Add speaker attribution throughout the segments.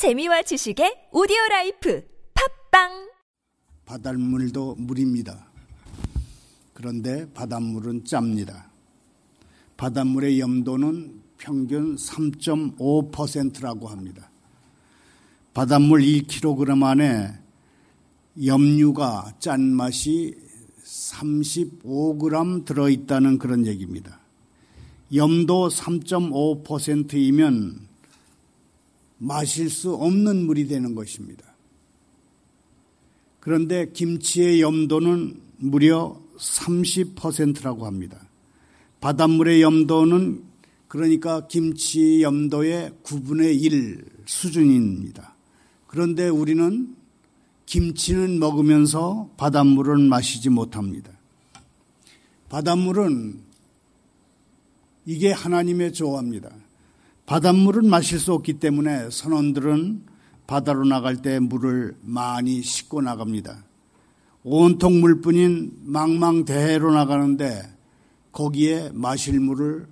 Speaker 1: 재미와 지식의 오디오 라이프 팟빵
Speaker 2: 바닷물도 물입니다. 그런데 바닷물은 짭니다. 바닷물의 염도는 평균 3.5%라고 합니다. 바닷물 1kg 안에 염류가 짠맛이 35g 들어있다는 그런 얘기입니다. 염도 3.5%이면 마실 수 없는 물이 되는 것입니다. 그런데 김치의 염도는 무려 30%라고 합니다. 바닷물의 염도는 그러니까 김치 염도의 9분의 1 수준입니다. 그런데 우리는 김치는 먹으면서 바닷물은 마시지 못합니다. 바닷물은 이게 하나님의 조화입니다. 바닷물은 마실 수 없기 때문에 선원들은 바다로 나갈 때 물을 많이 싣고 나갑니다. 온통 물뿐인 망망대해로 나가는데 거기에 마실 물을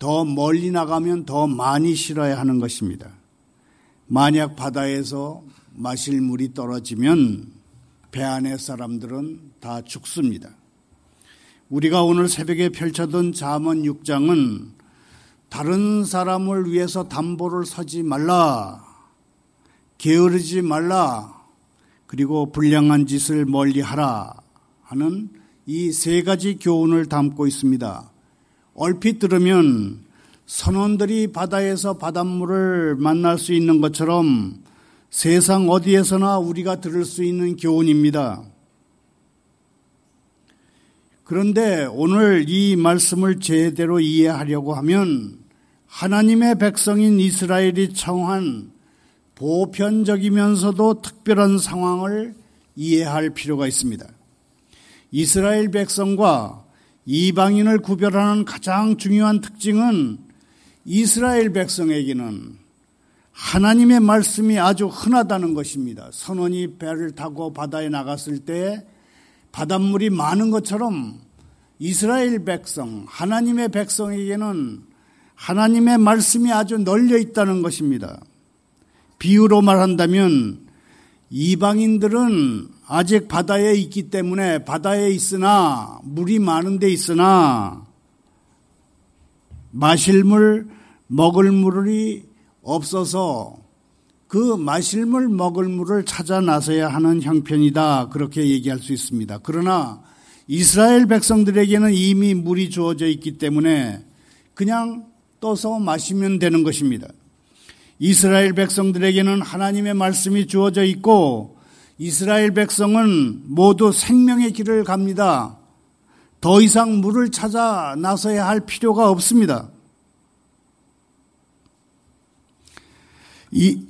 Speaker 2: 더 멀리 나가면 더 많이 실어야 하는 것입니다. 만약 바다에서 마실 물이 떨어지면 배 안의 사람들은 다 죽습니다. 우리가 오늘 새벽에 펼쳐둔 잠언 6장은 다른 사람을 위해서 담보를 서지 말라, 게으르지 말라, 그리고 불량한 짓을 멀리 하라 하는 이 세 가지 교훈을 담고 있습니다. 얼핏 들으면 선원들이 바다에서 바닷물을 만날 수 있는 것처럼 세상 어디에서나 우리가 들을 수 있는 교훈입니다. 그런데 오늘 이 말씀을 제대로 이해하려고 하면 하나님의 백성인 이스라엘이 청한 보편적이면서도 특별한 상황을 이해할 필요가 있습니다. 이스라엘 백성과 이방인을 구별하는 가장 중요한 특징은 이스라엘 백성에게는 하나님의 말씀이 아주 흔하다는 것입니다. 선원이 배를 타고 바다에 나갔을 때 바닷물이 많은 것처럼 이스라엘 백성, 하나님의 백성에게는 하나님의 말씀이 아주 널려 있다는 것입니다. 비유로 말한다면 이방인들은 아직 바다에 있기 때문에 바다에 있으나 물이 많은 데 있으나 마실 물, 먹을 물이 없어서 그 마실 물, 먹을 물을 찾아 나서야 하는 형편이다. 그렇게 얘기할 수 있습니다. 그러나 이스라엘 백성들에게는 이미 물이 주어져 있기 때문에 그냥 떠서 마시면 되는 것입니다. 이스라엘 백성들에게는 하나님의 말씀이 주어져 있고 이스라엘 백성은 모두 생명의 길을 갑니다. 더 이상 물을 찾아 나서야 할 필요가 없습니다. 이,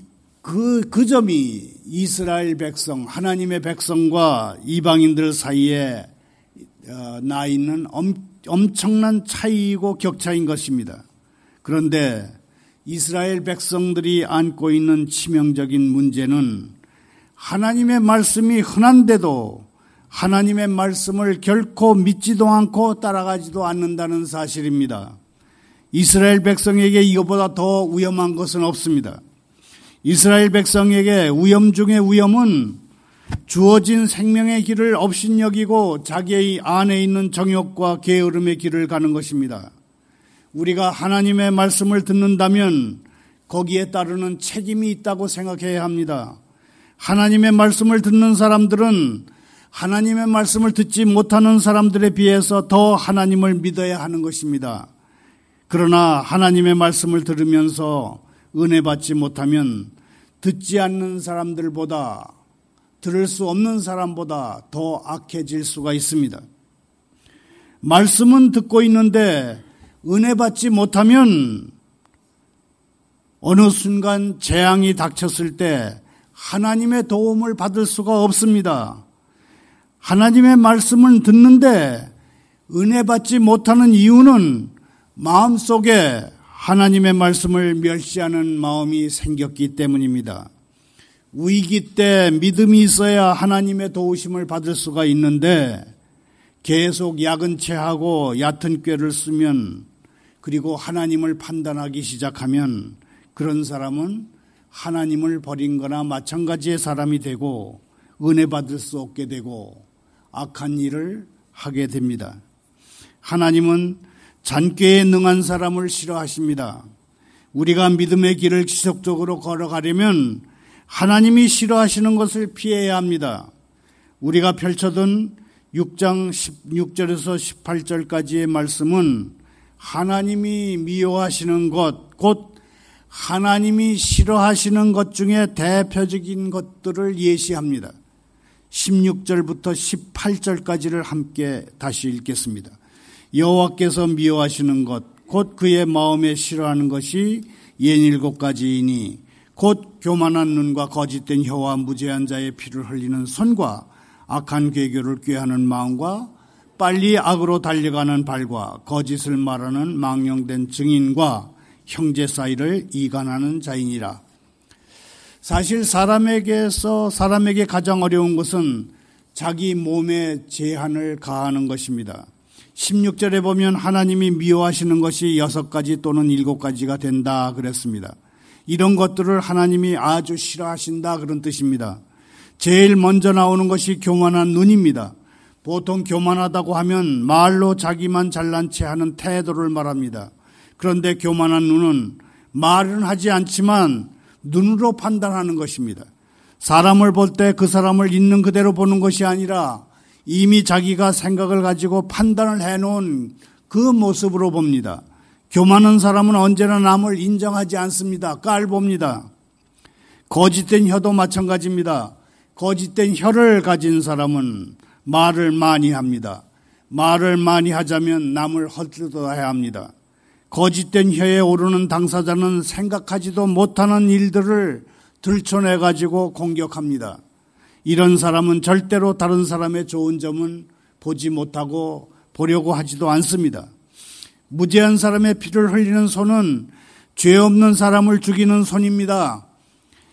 Speaker 2: 그, 그 점이 이스라엘 백성, 하나님의 백성과 이방인들 사이에 어, 나 있는 엄, 엄청난 차이이고 격차인 것입니다. 그런데 이스라엘 백성들이 안고 있는 치명적인 문제는 하나님의 말씀이 흔한데도 하나님의 말씀을 결코 믿지도 않고 따라가지도 않는다는 사실입니다. 이스라엘 백성에게 이것보다 더 위험한 것은 없습니다. 이스라엘 백성에게 위험 중의 위험은 주어진 생명의 길을 업신여기고 자기의 안에 있는 정욕과 게으름의 길을 가는 것입니다. 우리가 하나님의 말씀을 듣는다면 거기에 따르는 책임이 있다고 생각해야 합니다. 하나님의 말씀을 듣는 사람들은 하나님의 말씀을 듣지 못하는 사람들에 비해서 더 하나님을 믿어야 하는 것입니다. 그러나 하나님의 말씀을 들으면서 은혜 받지 못하면 듣지 않는 사람들보다 들을 수 없는 사람보다 더 악해질 수가 있습니다. 말씀은 듣고 있는데 은혜 받지 못하면 어느 순간 재앙이 닥쳤을 때 하나님의 도움을 받을 수가 없습니다. 하나님의 말씀을 듣는데 은혜 받지 못하는 이유는 마음속에 하나님의 말씀을 멸시하는 마음이 생겼기 때문입니다. 위기 때 믿음이 있어야 하나님의 도우심을 받을 수가 있는데 계속 야근채하고 얕은 꾀를 쓰면 그리고 하나님을 판단하기 시작하면 그런 사람은 하나님을 버린 거나 마찬가지의 사람이 되고 은혜 받을 수 없게 되고 악한 일을 하게 됩니다. 하나님은 잔꾀에 능한 사람을 싫어하십니다. 우리가 믿음의 길을 지속적으로 걸어가려면 하나님이 싫어하시는 것을 피해야 합니다. 우리가 펼쳐둔 6장 16절에서 18절까지의 말씀은 하나님이 미워하시는 것, 곧 하나님이 싫어하시는 것 중에 대표적인 것들을 예시합니다. 16절부터 18절까지를 함께 다시 읽겠습니다. 여호와께서 미워하시는 것, 곧 그의 마음에 싫어하는 것이 옌 일곱 가지이니 곧 교만한 눈과 거짓된 혀와 무죄한 자의 피를 흘리는 손과 악한 괴교를 꾀하는 마음과 빨리 악으로 달려가는 발과 거짓을 말하는 망령된 증인과 형제 사이를 이간하는 자이니라. 사실 사람에게서 사람에게 가장 어려운 것은 자기 몸에 제한을 가하는 것입니다. 16절에 보면 하나님이 미워하시는 것이 여섯 가지 또는 일곱 가지가 된다 그랬습니다. 이런 것들을 하나님이 아주 싫어하신다 그런 뜻입니다. 제일 먼저 나오는 것이 교만한 눈입니다. 보통 교만하다고 하면 말로 자기만 잘난 체 하는 태도를 말합니다. 그런데 교만한 눈은 말은 하지 않지만 눈으로 판단하는 것입니다. 사람을 볼 때 그 사람을 있는 그대로 보는 것이 아니라 이미 자기가 생각을 가지고 판단을 해놓은 그 모습으로 봅니다. 교만한 사람은 언제나 남을 인정하지 않습니다. 깔봅니다. 거짓된 혀도 마찬가지입니다. 거짓된 혀를 가진 사람은 말을 많이 합니다. 말을 많이 하자면 남을 헐뜯어야 합니다. 거짓된 혀에 오르는 당사자는 생각하지도 못하는 일들을 들춰내 가지고 공격합니다. 이런 사람은 절대로 다른 사람의 좋은 점은 보지 못하고 보려고 하지도 않습니다. 무죄한 사람의 피를 흘리는 손은 죄 없는 사람을 죽이는 손입니다.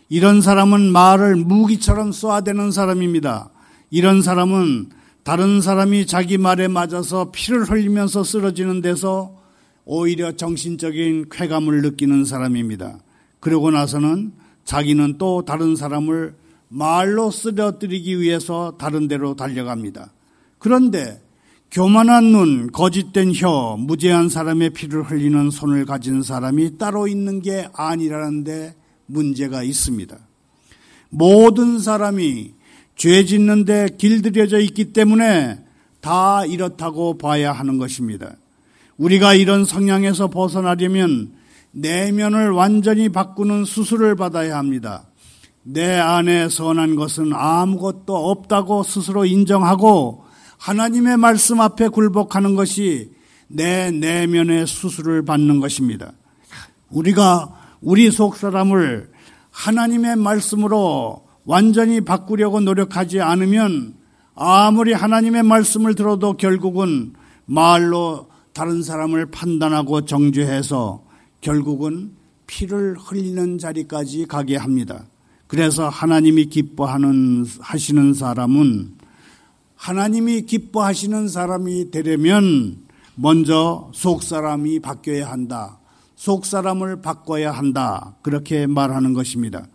Speaker 2: 이런 사람은 말을 무기처럼 쏘아대는 사람입니다. 이런 사람은 다른 사람이 자기 말에 맞아서 피를 흘리면서 쓰러지는 데서 오히려 정신적인 쾌감을 느끼는 사람입니다. 그러고 나서는 자기는 또 다른 사람을 말로 쓰러뜨리기 위해서 다른 데로 달려갑니다. 그런데 교만한 눈, 거짓된 혀, 무죄한 사람의 피를 흘리는 손을 가진 사람이 따로 있는 게 아니라는데 문제가 있습니다. 모든 사람이 죄 짓는데 길들여져 있기 때문에 다 이렇다고 봐야 하는 것입니다. 우리가 이런 성향에서 벗어나려면 내면을 완전히 바꾸는 수술을 받아야 합니다. 내 안에 선한 것은 아무것도 없다고 스스로 인정하고 하나님의 말씀 앞에 굴복하는 것이 내 내면의 수술을 받는 것입니다. 우리가 우리 속 사람을 하나님의 말씀으로 완전히 바꾸려고 노력하지 않으면 아무리 하나님의 말씀을 들어도 결국은 말로 다른 사람을 판단하고 정죄해서 결국은 피를 흘리는 자리까지 가게 합니다. 그래서 하나님이 기뻐하는 하시는 사람은 하나님이 기뻐하시는 사람이 되려면 먼저 속 사람이 바뀌어야 한다. 속 사람을 바꿔야 한다. 그렇게 말하는 것입니다.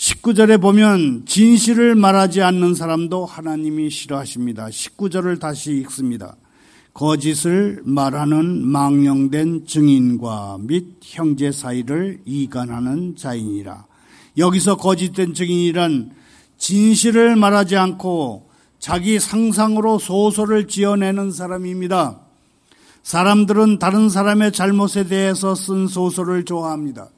Speaker 2: 19절에 보면 진실을 말하지 않는 사람도 하나님이 싫어하십니다. 19절을 다시 읽습니다. 거짓을 말하는 망령된 증인과 및 형제 사이를 이간하는 자인이라. 여기서 거짓된 증인이란 진실을 말하지 않고 자기 상상으로 소설을 지어내는 사람입니다. 사람들은 다른 사람의 잘못에 대해서 쓴 소설을 좋아합니다.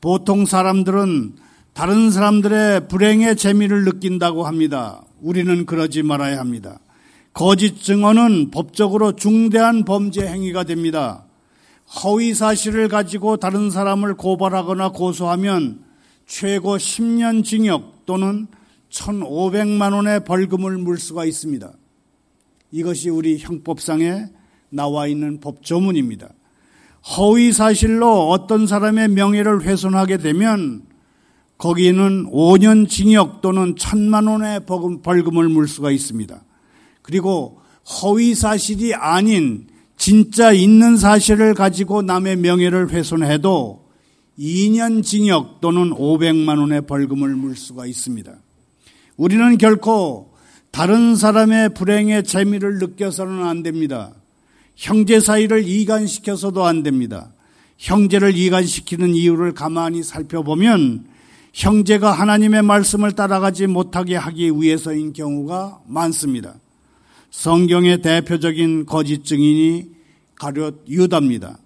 Speaker 2: 보통 사람들은 다른 사람들의 불행의 재미를 느낀다고 합니다. 우리는 그러지 말아야 합니다. 거짓 증언은 법적으로 중대한 범죄 행위가 됩니다. 허위 사실을 가지고 다른 사람을 고발하거나 고소하면 최고 10년 징역 또는 1,500만 원의 벌금을 물 수가 있습니다. 이것이 우리 형법상에 나와 있는 법조문입니다. 허위 사실로 어떤 사람의 명예를 훼손하게 되면 거기는 5년 징역 또는 1천만 원의 벌금을 물 수가 있습니다. 그리고 허위 사실이 아닌 진짜 있는 사실을 가지고 남의 명예를 훼손해도 2년 징역 또는 500만 원의 벌금을 물 수가 있습니다. 우리는 결코 다른 사람의 불행의 재미를 느껴서는 안 됩니다. 형제 사이를 이간시켜서도 안 됩니다. 형제를 이간시키는 이유를 가만히 살펴보면 형제가 하나님의 말씀을 따라가지 못하게 하기 위해서인 경우가 많습니다. 성경의 대표적인 거짓 증인이 가룟 유다입니다.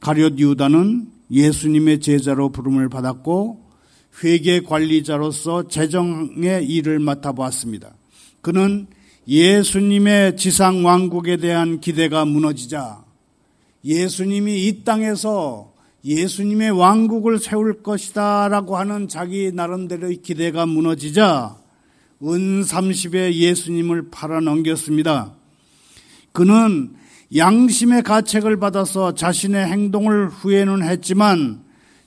Speaker 2: 가룟 유다는 예수님의 제자로 부름을 받았고 회계 관리자로서 재정의 일을 맡아보았습니다. 그는 예수님의 지상 왕국에 대한 기대가 무너지자 예수님이 이 땅에서 예수님의 왕국을 세울 것이다 라고 하는 자기 나름대로의 기대가 무너지자 은 30에 예수님을 팔아 넘겼습니다. 그는 양심의 가책을 받아서 자신의 행동을 후회는 했지만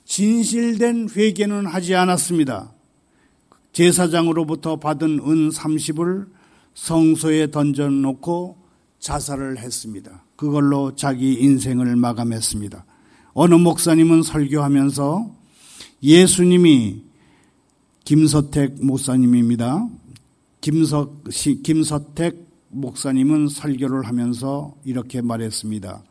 Speaker 2: 진실된 회개는 하지 않았습니다. 제사장으로부터 받은 은 30을 성소에 던져놓고 자살을 했습니다. 그걸로 자기 인생을 마감했습니다. 어느 목사님은 설교하면서 예수님이 김서택 목사님입니다. 김서, 김서택 목사님은 설교를 하면서 이렇게 말했습니다.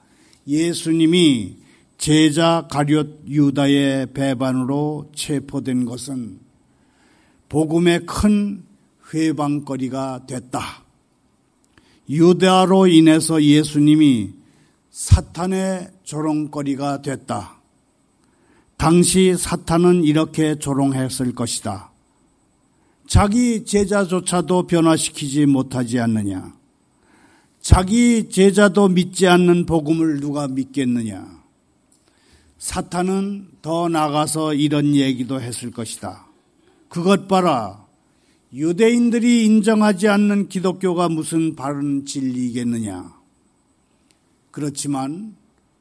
Speaker 2: 예수님이 제자 가룟 유다의 배반으로 체포된 것은 복음의 큰 회방거리가 됐다. 유다로 인해서 예수님이 사탄의 조롱거리가 됐다. 당시 사탄은 이렇게 조롱했을 것이다. 자기 제자조차도 변화시키지 못하지 않느냐. 자기 제자도 믿지 않는 복음을 누가 믿겠느냐. 사탄은 더 나가서 이런 얘기도 했을 것이다. 그것 봐라. 유대인들이 인정하지 않는 기독교가 무슨 바른 진리겠느냐. 그렇지만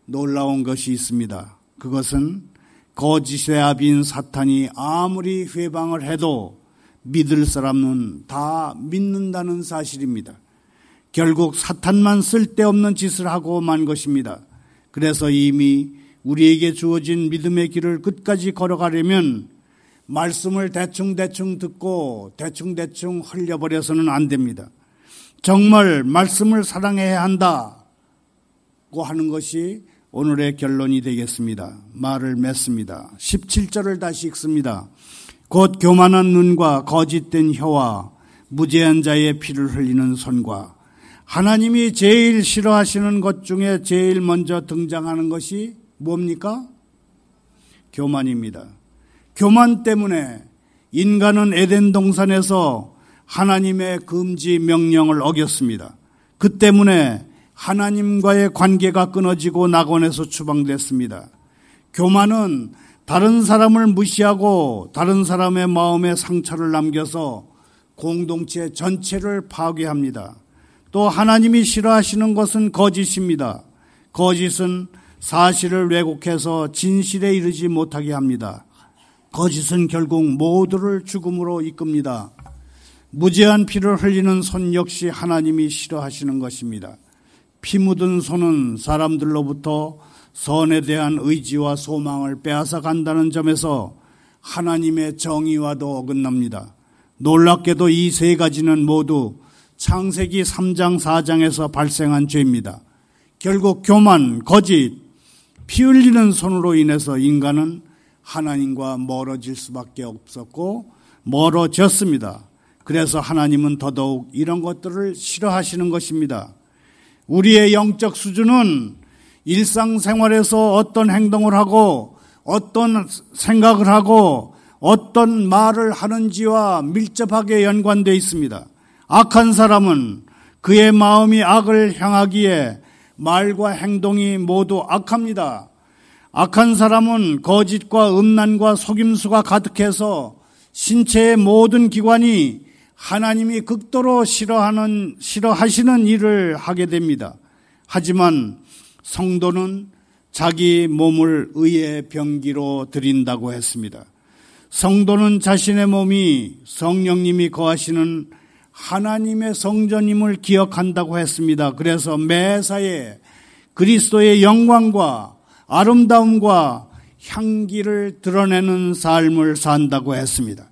Speaker 2: 놀라운 것이 있습니다. 그것은 거짓의 아비인 사탄이 아무리 회방을 해도 믿을 사람은 다 믿는다는 사실입니다. 결국 사탄만 쓸데없는 짓을 하고 만 것입니다. 그래서 이미 우리에게 주어진 믿음의 길을 끝까지 걸어가려면 말씀을 대충대충 듣고 대충대충 흘려버려서는 안 됩니다. 정말 말씀을 사랑해야 한다 고 하는 것이 오늘의 결론이 되겠습니다. 말을 맺습니다. 17절을 다시 읽습니다. 곧 교만한 눈과 거짓된 혀와 무죄한 자의 피를 흘리는 손과 하나님이 제일 싫어하시는 것 중에 제일 먼저 등장하는 것이 뭡니까? 교만입니다. 교만 때문에 인간은 에덴 동산에서 하나님의 금지 명령을 어겼습니다. 그 때문에 하나님과의 관계가 끊어지고 낙원에서 추방됐습니다. 교만은 다른 사람을 무시하고 다른 사람의 마음에 상처를 남겨서 공동체 전체를 파괴합니다. 또 하나님이 싫어하시는 것은 거짓입니다. 거짓은 사실을 왜곡해서 진실에 이르지 못하게 합니다. 거짓은 결국 모두를 죽음으로 이끕니다. 무죄한 피를 흘리는 손 역시 하나님이 싫어하시는 것입니다. 피 묻은 손은 사람들로부터 선에 대한 의지와 소망을 빼앗아 간다는 점에서 하나님의 정의와도 어긋납니다. 놀랍게도 이 세 가지는 모두 창세기 3장 4장에서 발생한 죄입니다. 결국 교만, 거짓, 피 흘리는 손으로 인해서 인간은 하나님과 멀어질 수밖에 없었고 멀어졌습니다. 그래서 하나님은 더더욱 이런 것들을 싫어하시는 것입니다. 우리의 영적 수준은 일상생활에서 어떤 행동을 하고 어떤 생각을 하고 어떤 말을 하는지와 밀접하게 연관되어 있습니다. 악한 사람은 그의 마음이 악을 향하기에 말과 행동이 모두 악합니다. 악한 사람은 거짓과 음란과 속임수가 가득해서 신체의 모든 기관이 하나님이 극도로 싫어하는, 싫어하시는 일을 하게 됩니다. 하지만 성도는 자기 몸을 의의 병기로 드린다고 했습니다. 성도는 자신의 몸이 성령님이 거하시는 하나님의 성전임을 기억한다고 했습니다. 그래서 매사에 그리스도의 영광과 아름다움과 향기를 드러내는 삶을 산다고 했습니다.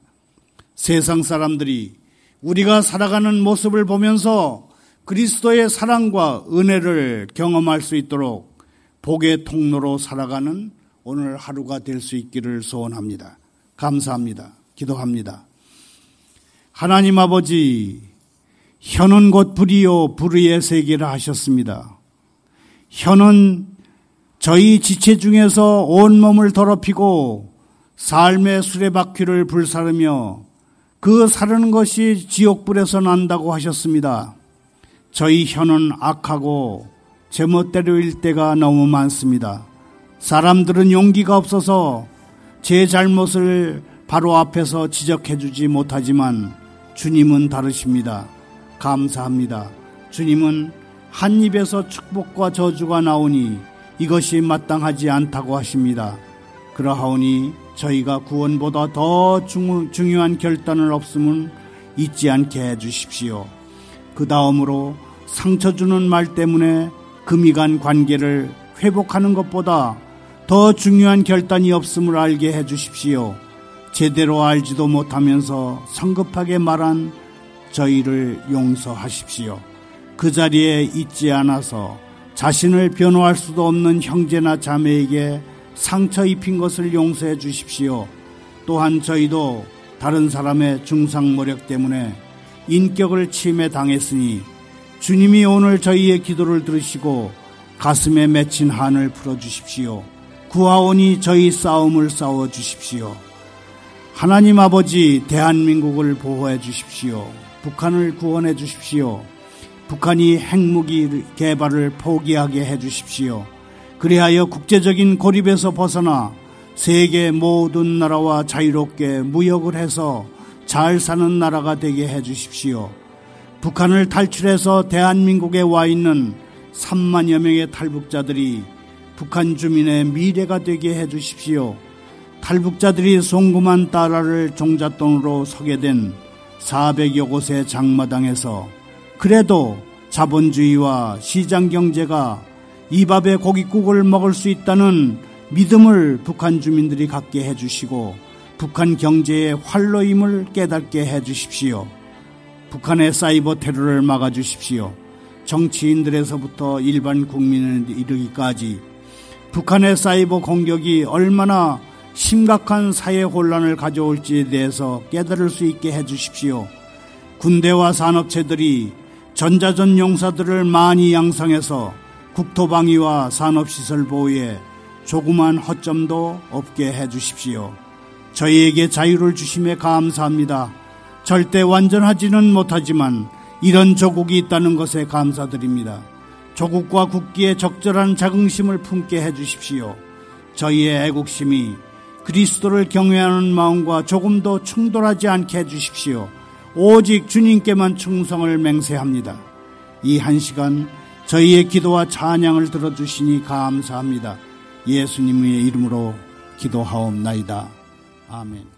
Speaker 2: 세상 사람들이 우리가 살아가는 모습을 보면서 그리스도의 사랑과 은혜를 경험할 수 있도록 복의 통로로 살아가는 오늘 하루가 될 수 있기를 소원합니다. 감사합니다. 기도합니다. 하나님 아버지, 혀는 곧 불이요, 불의의 세계를 하셨습니다. 혀는 저희 지체 중에서 온몸을 더럽히고 삶의 수레바퀴를 불사르며 그 사르는 것이 지옥불에서 난다고 하셨습니다. 저희 혀는 악하고 제멋대로일 때가 너무 많습니다. 사람들은 용기가 없어서 제 잘못을 바로 앞에서 지적해 주지 못하지만 주님은 다르십니다. 감사합니다. 주님은 한 입에서 축복과 저주가 나오니 이것이 마땅하지 않다고 하십니다. 그러하오니 저희가 구원보다 더 중요한 결단을 없음은 잊지 않게 해 주십시오. 그 다음으로 상처 주는 말 때문에 금이 간 관계를 회복하는 것보다 더 중요한 결단이 없음을 알게 해 주십시오. 제대로 알지도 못하면서 성급하게 말한 저희를 용서하십시오. 그 자리에 있지 않아서 자신을 변호할 수도 없는 형제나 자매에게 상처 입힌 것을 용서해 주십시오. 또한 저희도 다른 사람의 중상모력 때문에 인격을 침해 당했으니 주님이 오늘 저희의 기도를 들으시고 가슴에 맺힌 한을 풀어 주십시오. 구하오니 저희 싸움을 싸워 주십시오. 하나님 아버지 대한민국을 보호해 주십시오. 북한을 구원해 주십시오. 북한이 핵무기 개발을 포기하게 해 주십시오. 그리하여 국제적인 고립에서 벗어나 세계 모든 나라와 자유롭게 무역을 해서 잘 사는 나라가 되게 해 주십시오. 북한을 탈출해서 대한민국에 와 있는 3만여 명의 탈북자들이 북한 주민의 미래가 되게 해 주십시오. 탈북자들이 송구만 달러를 종잣돈으로 서게 된 400여 곳의 장마당에서 그래도 자본주의와 시장 경제가 이 밥에 고깃국을 먹을 수 있다는 믿음을 북한 주민들이 갖게 해주시고 북한 경제의 활로임을 깨닫게 해주십시오. 북한의 사이버 테러를 막아주십시오. 정치인들에서부터 일반 국민에 이르기까지 북한의 사이버 공격이 얼마나 심각한 사회 혼란을 가져올지에 대해서 깨달을 수 있게 해주십시오. 군대와 산업체들이 전자전 용사들을 많이 양성해서 국토방위와 산업시설 보호에 조그만 허점도 없게 해주십시오. 저희에게 자유를 주심에 감사합니다. 절대 완전하지는 못하지만 이런 조국이 있다는 것에 감사드립니다. 조국과 국기에 적절한 자긍심을 품게 해주십시오. 저희의 애국심이 그리스도를 경외하는 마음과 조금도 충돌하지 않게 해주십시오. 오직 주님께만 충성을 맹세합니다. 이 한 시간 저희의 기도와 찬양을 들어주시니 감사합니다. 예수님의 이름으로 기도하옵나이다. 아멘.